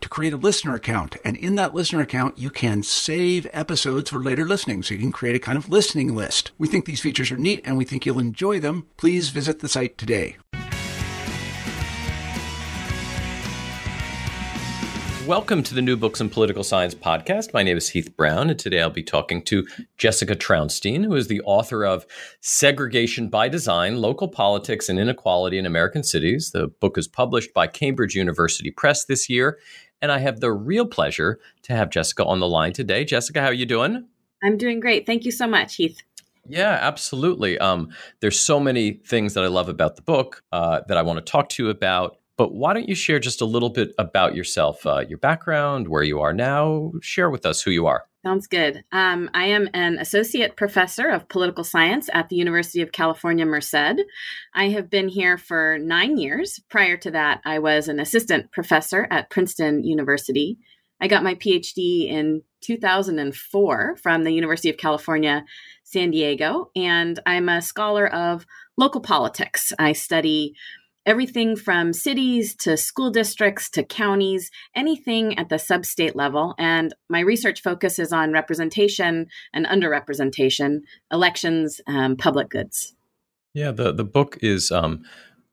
to create a listener account. And in that listener account, you can save episodes for later listening. So you can create a kind of listening list. We think these features are neat and we think you'll enjoy them. Please visit the site today. Welcome to the New Books in Political Science podcast. My name is Heath Brown, and today I'll be talking to Jessica Trounstine, who is the author of Segregation by Design Local Politics and Inequality in American Cities. The book is published by Cambridge University Press this year, and I have the real pleasure to have Jessica on the line today. Jessica, how are you doing? I'm doing great. Thank you so much, Heath. Yeah, absolutely. Um, there's so many things that I love about the book uh, that I want to talk to you about. But why don't you share just a little bit about yourself, uh, your background, where you are now? Share with us who you are. Sounds good. Um, I am an associate professor of political science at the University of California, Merced. I have been here for nine years. Prior to that, I was an assistant professor at Princeton University. I got my PhD in 2004 from the University of California, San Diego, and I'm a scholar of local politics. I study everything from cities to school districts to counties, anything at the sub state level. And my research focuses on representation and underrepresentation, elections, um, public goods. Yeah, the, the book is um,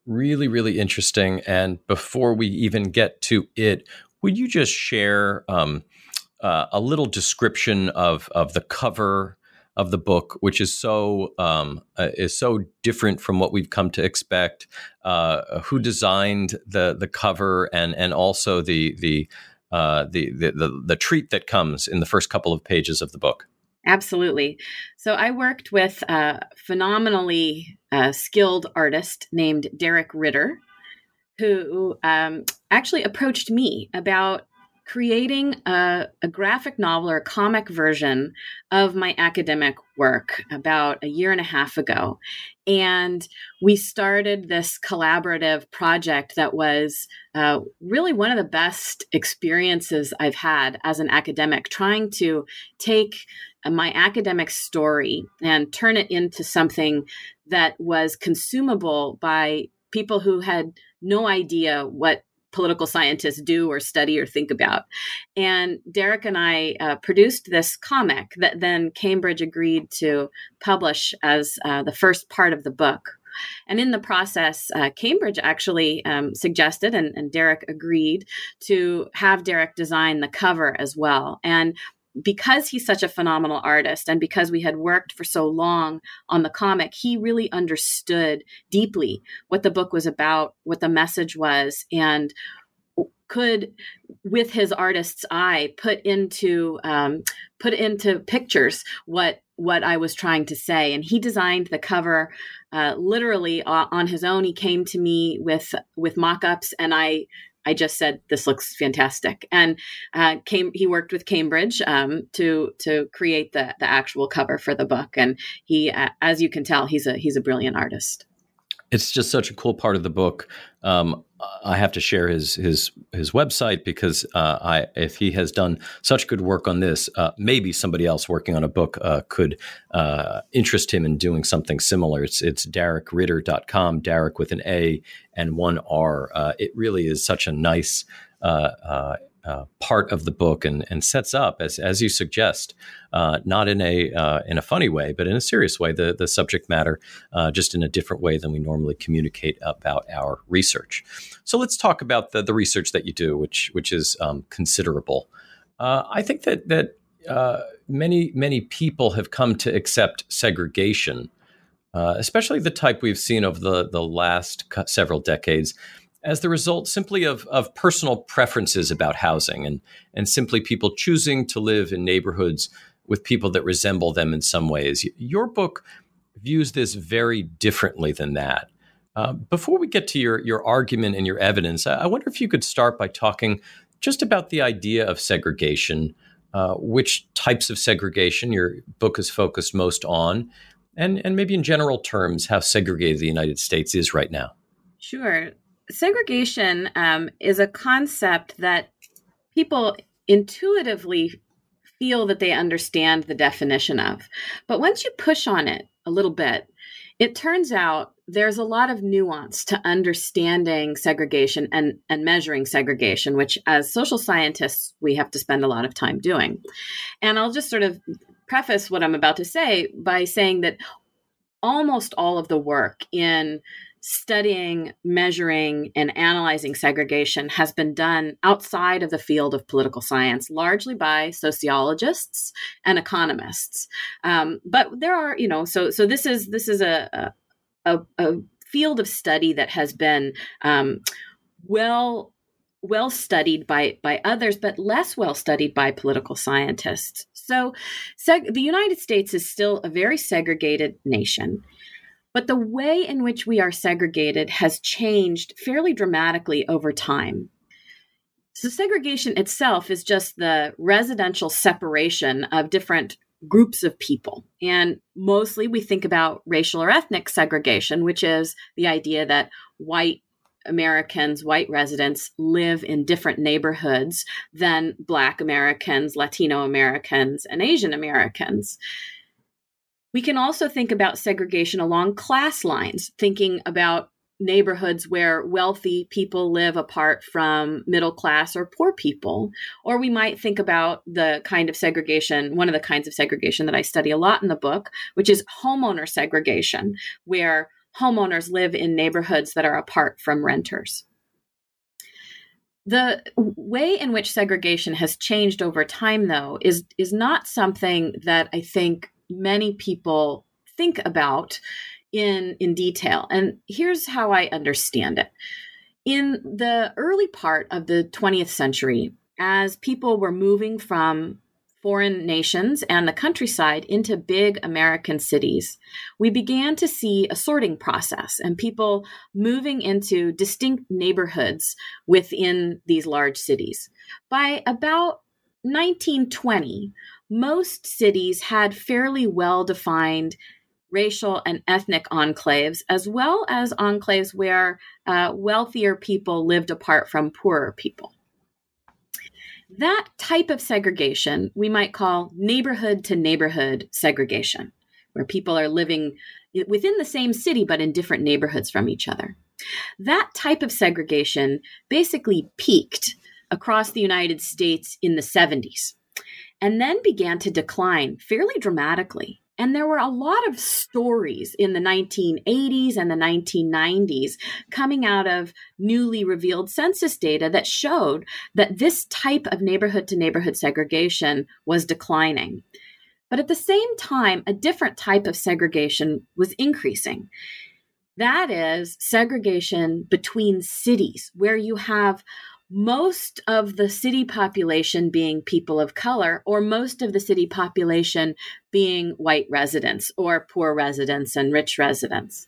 really, really interesting. And before we even get to it, would you just share um, uh, a little description of, of the cover of the book, which is so um, uh, is so different from what we've come to expect. Uh, who designed the the cover and and also the the, uh, the the, the the treat that comes in the first couple of pages of the book. Absolutely. So I worked with a phenomenally uh, skilled artist named Derek Ritter, who um, actually approached me about creating a, a, graphic novel or a comic version of my academic work about a year and a half ago. And we started this collaborative project that was uh, really one of the best experiences I've had as an academic, trying to take my academic story and turn it into something that was consumable by people who had no idea what political scientists do or study or think about. And Derek and I uh, produced this comic that then Cambridge agreed to publish as uh, the first part of the book. And in the process, uh, Cambridge actually um, suggested, and, and Derek agreed, to have Derek design the cover as well. And because he's such a phenomenal artist and because we had worked for so long on the comic, he really understood deeply what the book was about, what the message was, and could with his artist's eye put into um, put into pictures what what I was trying to say. And he designed the cover uh, literally on his own. He came to me with with mock-ups and I I just said this looks fantastic, and uh, came. He worked with Cambridge um, to to create the the actual cover for the book, and he, uh, as you can tell, he's a he's a brilliant artist. It's just such a cool part of the book. Um, I have to share his his his website because uh, I if he has done such good work on this, uh, maybe somebody else working on a book uh, could uh, interest him in doing something similar. It's it's DerekRitter.com, Derek with an A and one R. Uh, it really is such a nice uh, part of the book and, and sets up, as, as you suggest, uh, not in a uh, in a funny way, but in a serious way, the, the subject matter, uh, just in a different way than we normally communicate about our research. So let's talk about the, the research that you do, which which is um, considerable. Uh, I think that that many many people have come to accept segregation, especially the type we've seen over the the last several decades as the result simply of, of personal preferences about housing and, and simply people choosing to live in neighborhoods with people that resemble them in some ways. Your book views this very differently than that. Uh, before we get to your, your argument and your evidence, I, I, wonder if you could start by talking just about the idea of segregation, uh, which types of segregation your book is focused most on, and, and maybe in general terms, how segregated the United States is right now. Sure segregation um, is a concept that people intuitively feel that they understand the definition of. But once you push on it a little bit, it turns out there's a lot of nuance to understanding segregation and, and measuring segregation, which as social scientists, we have to spend a lot of time doing. And I'll just sort of preface what I'm about to say by saying that almost all of the work in studying, measuring, and analyzing segregation has been done outside of the field of political science, largely by sociologists and economists. Um, but there are, you know, so so this is this is a a, a field of study that has been um, well well studied by by others, but less well studied by political scientists. So, seg- the United States is still a very segregated nation. But the way in which we are segregated has changed fairly dramatically over time. So, segregation itself is just the residential separation of different groups of people. And mostly we think about racial or ethnic segregation, which is the idea that white Americans, white residents, live in different neighborhoods than Black Americans, Latino Americans, and Asian Americans. We can also think about segregation along class lines, thinking about neighborhoods where wealthy people live apart from middle class or poor people. Or we might think about the kind of segregation, one of the kinds of segregation that I study a lot in the book, which is homeowner segregation, where homeowners live in neighborhoods that are apart from renters. The way in which segregation has changed over time, though, is, is not something that I think many people think about in in detail and here's how i understand it in the early part of the 20th century as people were moving from foreign nations and the countryside into big American cities, we began to see a sorting process and people moving into distinct neighborhoods within these large cities. By about 1920, most cities had fairly well defined racial and ethnic enclaves, as well as enclaves where uh, wealthier people lived apart from poorer people. That type of segregation we might call neighborhood to neighborhood segregation, where people are living within the same city but in different neighborhoods from each other. That type of segregation basically peaked across the United States in the 70s and then began to decline fairly dramatically. And there were a lot of stories in the 1980s and the 1990s coming out of newly revealed census data that showed that this type of neighborhood to neighborhood segregation was declining. But at the same time, a different type of segregation was increasing. That is segregation between cities, where you have most of the city population being people of color, or most of the city population being white residents or poor residents and rich residents.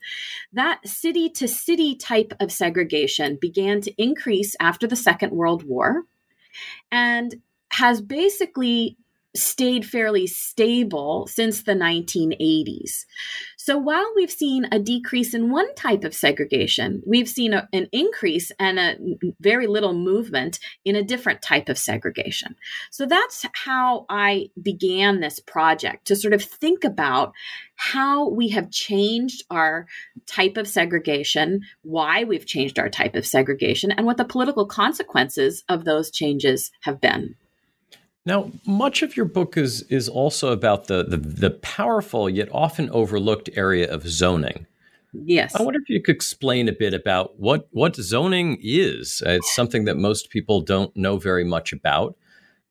That city to city type of segregation began to increase after the Second World War and has basically stayed fairly stable since the 1980s. So while we've seen a decrease in one type of segregation, we've seen a, an increase and a very little movement in a different type of segregation. So that's how I began this project to sort of think about how we have changed our type of segregation, why we've changed our type of segregation, and what the political consequences of those changes have been. Now, much of your book is is also about the, the, the powerful yet often overlooked area of zoning. Yes. I wonder if you could explain a bit about what what zoning is. It's something that most people don't know very much about.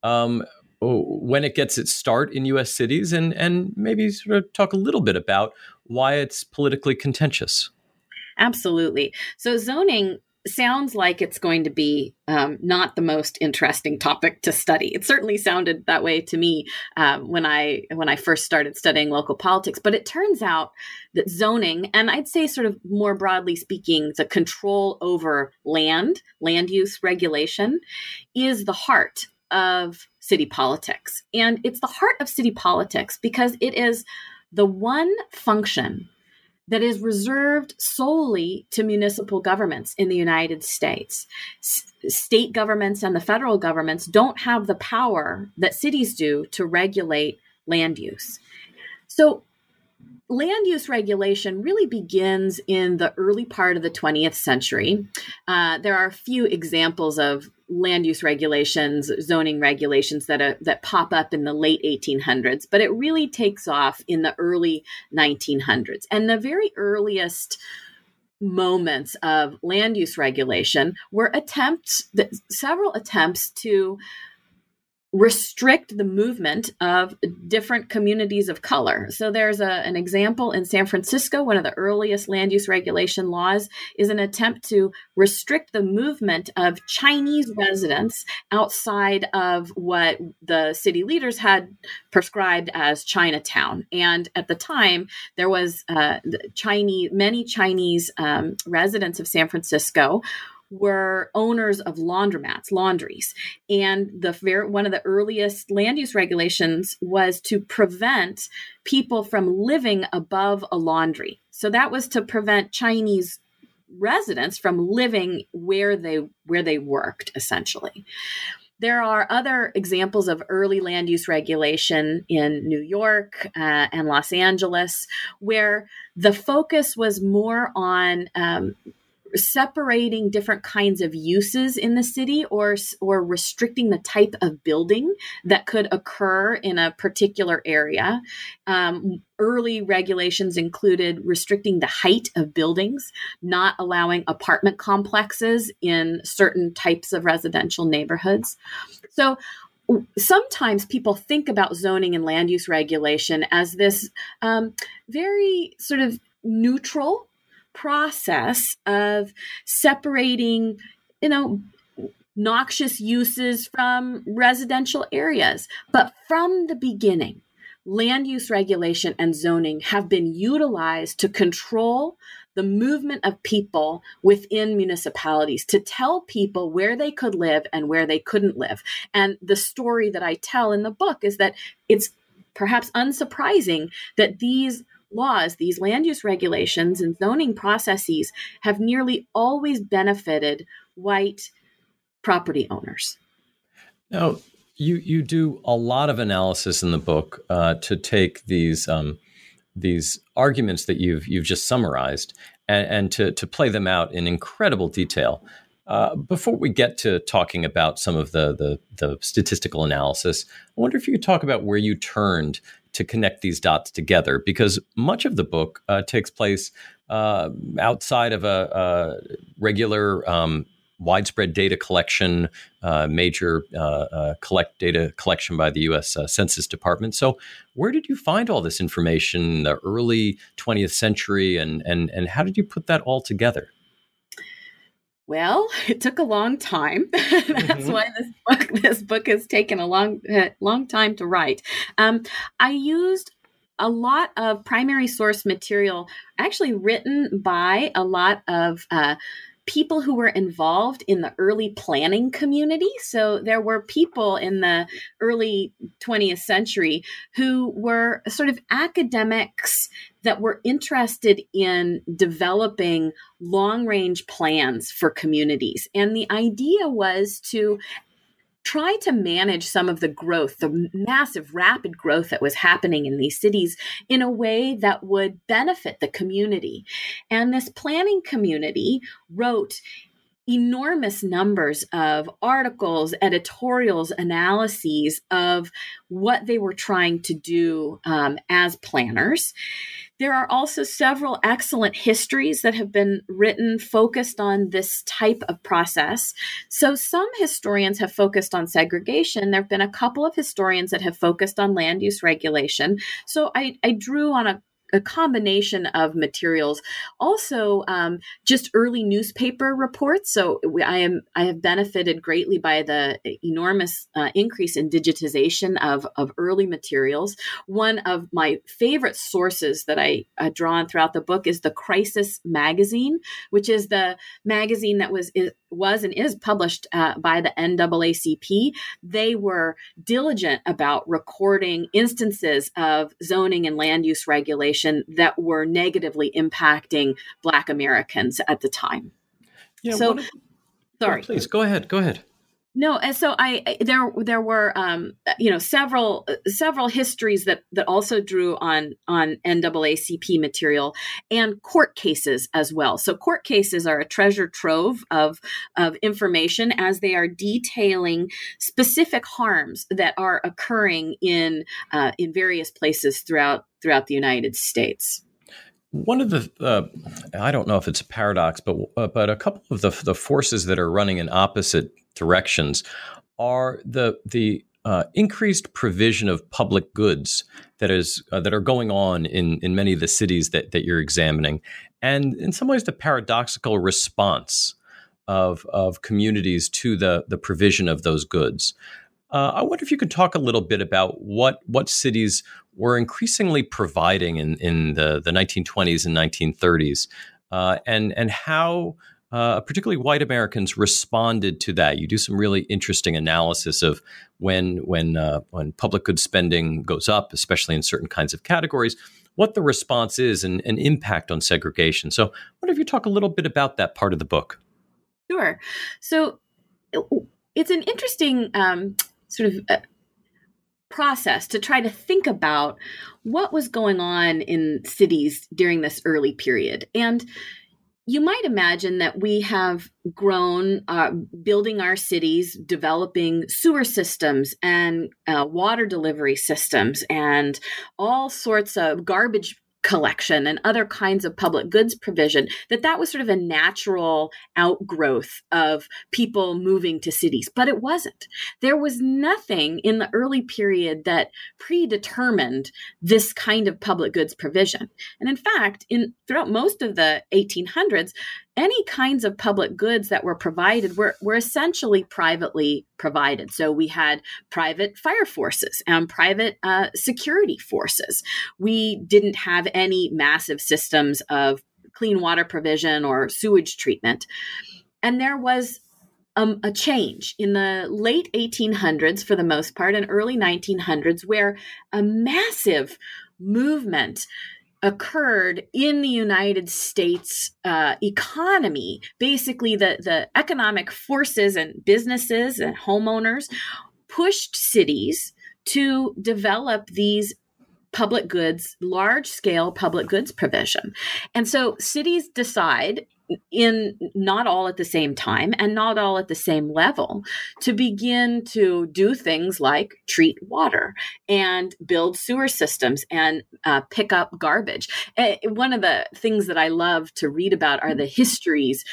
Um, when it gets its start in U.S. cities, and and maybe sort of talk a little bit about why it's politically contentious. Absolutely. So zoning sounds like it's going to be um, not the most interesting topic to study. It certainly sounded that way to me um, when I when I first started studying local politics. But it turns out that zoning, and I'd say sort of more broadly speaking, the control over land, land use regulation, is the heart of city politics, and it's the heart of city politics because it is the one function that is reserved solely to municipal governments in the United States. S- state governments and the federal governments don't have the power that cities do to regulate land use. So, land use regulation really begins in the early part of the 20th century. Uh, there are a few examples of land use regulations, zoning regulations that uh, that pop up in the late 1800s, but it really takes off in the early 1900s. And the very earliest moments of land use regulation were attempts several attempts to restrict the movement of different communities of color. So there's a, an example in San Francisco, one of the earliest land use regulation laws is an attempt to restrict the movement of Chinese residents outside of what the city leaders had prescribed as Chinatown. And at the time, there was uh, Chinese, many Chinese um, residents of San Francisco were owners of laundromats, laundries. And the very, one of the earliest land use regulations was to prevent people from living above a laundry. So that was to prevent Chinese residents from living where they where they worked essentially. There are other examples of early land use regulation in New York uh, and Los Angeles, where the focus was more on um, separating different kinds of uses in the city or or restricting the type of building that could occur in a particular area. Um, early regulations included restricting the height of buildings not allowing apartment complexes in certain types of residential neighborhoods. So sometimes people think about zoning and land use regulation as this um, very sort of neutral process of separating, you know, noxious uses from residential areas. But from the beginning, land use regulation and zoning have been utilized to control the movement of people within municipalities to tell people where they could live and where they couldn't live. And the story that I tell in the book is that it's perhaps unsurprising that these laws, these land use regulations and zoning processes have nearly always benefited white property owners. Now, you you do a lot of analysis in the book uh, to take these um, these arguments that you've you've just summarized and, and to to play them out in incredible detail. Uh, before we get to talking about some of the, the, the statistical analysis, I wonder if you could talk about where you turned to connect these dots together because much of the book uh, takes place uh, outside of a, a regular um, widespread data collection, uh, major uh, collect data collection by the U.S. Census Department. So, where did you find all this information in the early 20th century, and and and how did you put that all together? Well, it took a long time. That's mm-hmm. why this book this book has taken a long uh, long time to write. Um, I used a lot of primary source material, actually written by a lot of uh, people who were involved in the early planning community. So there were people in the early 20th century who were sort of academics that were interested in developing long range plans for communities. And the idea was to try to manage some of the growth, the massive, rapid growth that was happening in these cities in a way that would benefit the community. And this planning community wrote enormous numbers of articles, editorials, analyses of what they were trying to do um, as planners. There are also several excellent histories that have been written focused on this type of process. So, some historians have focused on segregation. There have been a couple of historians that have focused on land use regulation. So, I, I drew on a a combination of materials. Also um, just early newspaper reports. So we, i am i have benefited greatly by the enormous uh, increase in digitization of, of early materials. One of my favorite sources that i uh, draw on throughout the book is the crisis magazine which is the magazine that was was and is published uh, by the NAACP, they were diligent about recording instances of zoning and land use regulation that were negatively impacting Black Americans at the time. Yeah, so, sorry. Oh, please go ahead. Go ahead. No, and so I there there were um, you know several several histories that that also drew on on NAACP material and court cases as well. So court cases are a treasure trove of of information as they are detailing specific harms that are occurring in uh, in various places throughout throughout the United States. One of the, uh, I don't know if it's a paradox, but uh, but a couple of the the forces that are running in opposite directions are the the uh, increased provision of public goods that is uh, that are going on in in many of the cities that that you're examining, and in some ways the paradoxical response of of communities to the the provision of those goods. Uh, I wonder if you could talk a little bit about what what cities were increasingly providing in in the the 1920s and 1930s, uh, and and how uh, particularly white Americans responded to that. You do some really interesting analysis of when when uh, when public goods spending goes up, especially in certain kinds of categories, what the response is and, and impact on segregation. So, what if you talk a little bit about that part of the book? Sure. So, it's an interesting um, sort of uh, process to try to think about what was going on in cities during this early period. And you might imagine that we have grown uh, building our cities, developing sewer systems and uh, water delivery systems, and all sorts of garbage collection and other kinds of public goods provision that that was sort of a natural outgrowth of people moving to cities. But it wasn't. There was nothing in the early period that predetermined this kind of public goods provision. And in fact in throughout most of the 1800s any kinds of public goods that were provided were, were essentially privately provided. So we had private fire forces and private uh, security forces. We didn't have any massive systems of clean water provision or sewage treatment. And there was um, a change in the late 1800s, for the most part, and early 1900s, where a massive movement occurred in the United States uh, economy. Basically, the, the economic forces and businesses and homeowners pushed cities to develop these public goods, large scale public goods provision. And so cities decide in not all at the same time and not all at the same level to begin to do things like treat water and build sewer systems and uh, pick up garbage. Uh, one of the things that I love to read about are the histories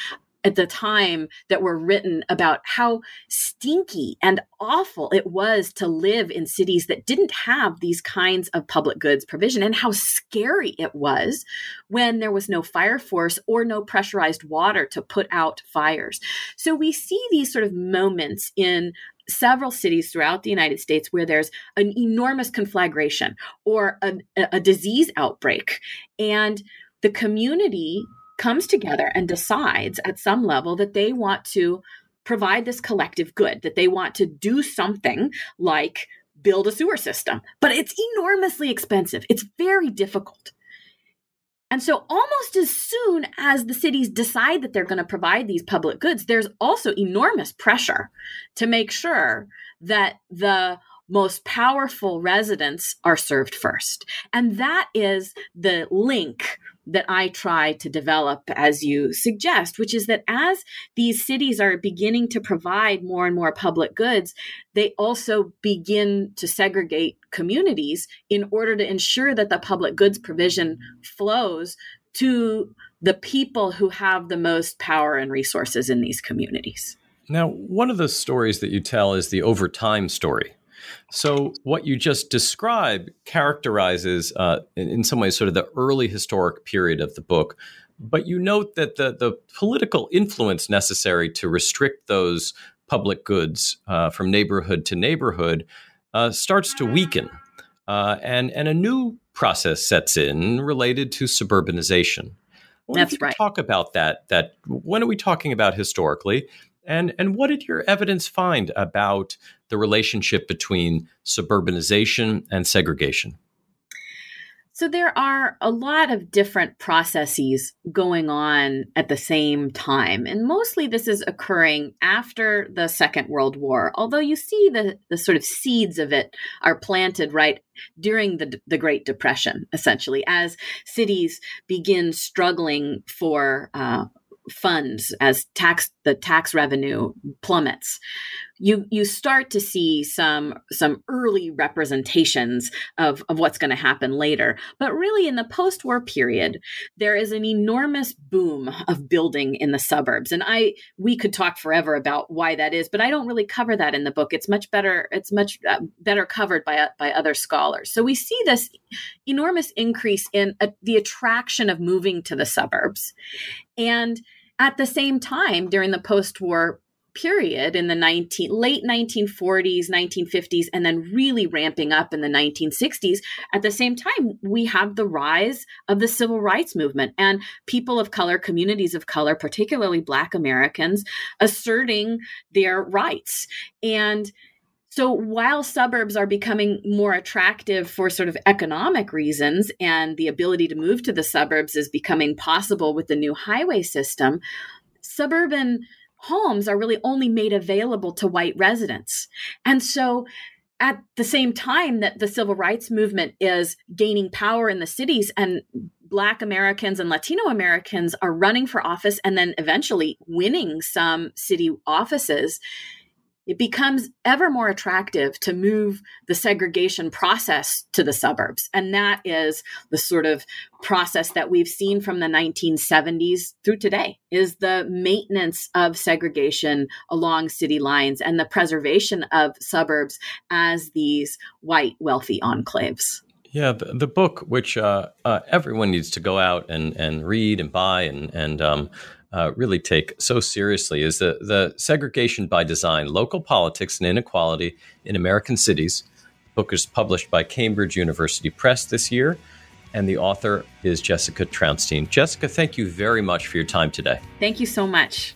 at the time that were written about how stinky and awful it was to live in cities that didn't have these kinds of public goods provision and how scary it was when there was no fire force or no pressurized water to put out fires. So we see these sort of moments in several cities throughout the United States where there's an enormous conflagration or a, a disease outbreak and the community comes together and decides at some level that they want to provide this collective good, that they want to do something like build a sewer system. But it's enormously expensive, it's very difficult. And so, almost as soon as the cities decide that they're going to provide these public goods, there's also enormous pressure to make sure that the most powerful residents are served first. And that is the link that I try to develop as you suggest, which is that as these cities are beginning to provide more and more public goods, they also begin to segregate communities in order to ensure that the public goods provision flows to the people who have the most power and resources in these communities. Now, one of the stories that you tell is the overtime story. So, what you just described characterizes, uh, in, in, some ways, sort of the early historic period of the book. But you note that the, the political influence necessary to restrict those public goods uh, from neighborhood to neighborhood uh, starts to weaken. Uh, and, and a new process sets in related to suburbanization. That's right. Talk about that. That when are we talking about historically, and and what did your evidence find about the relationship between suburbanization and segregation? So there are a lot of different processes going on at the same time. And mostly this is occurring after the Second World War, although you see the, the sort of seeds of it are planted right during the, the Great Depression, essentially, as cities begin struggling for uh, funds as tax the tax revenue plummets you you start to see some some early representations of of what's going to happen later. But really in the post-war period there is an enormous boom of building in the suburbs. And i we could talk forever about why that is but i don't really cover that in the book. It's much better it's much uh, better covered by uh, by other scholars. So we see this enormous increase in uh, the attraction of moving to the suburbs. And at the same time, during the post war period in the 19 late 1940s 1950s and then really ramping up in the 1960s at the same time we have the rise of the civil rights movement and people of color communities of color particularly black americans asserting their rights. And so while suburbs are becoming more attractive for sort of economic reasons and the ability to move to the suburbs is becoming possible with the new highway system, suburban homes are really only made available to white residents. And so at the same time that the civil rights movement is gaining power in the cities and Black Americans and Latino Americans are running for office and then eventually winning some city offices, it becomes ever more attractive to move the segregation process to the suburbs. And that is the sort of process that we've seen from the 1970s through today is the maintenance of segregation along city lines and the preservation of suburbs as these white wealthy enclaves. Yeah, the, the book, which uh, uh, everyone needs to go out and, and read and buy and and um, uh, really take so seriously is the, the segregation by design, local politics and inequality in American cities. The book is published by Cambridge University Press this year, and the author is Jessica Trounstine. Jessica, thank you very much for your time today. Thank you so much.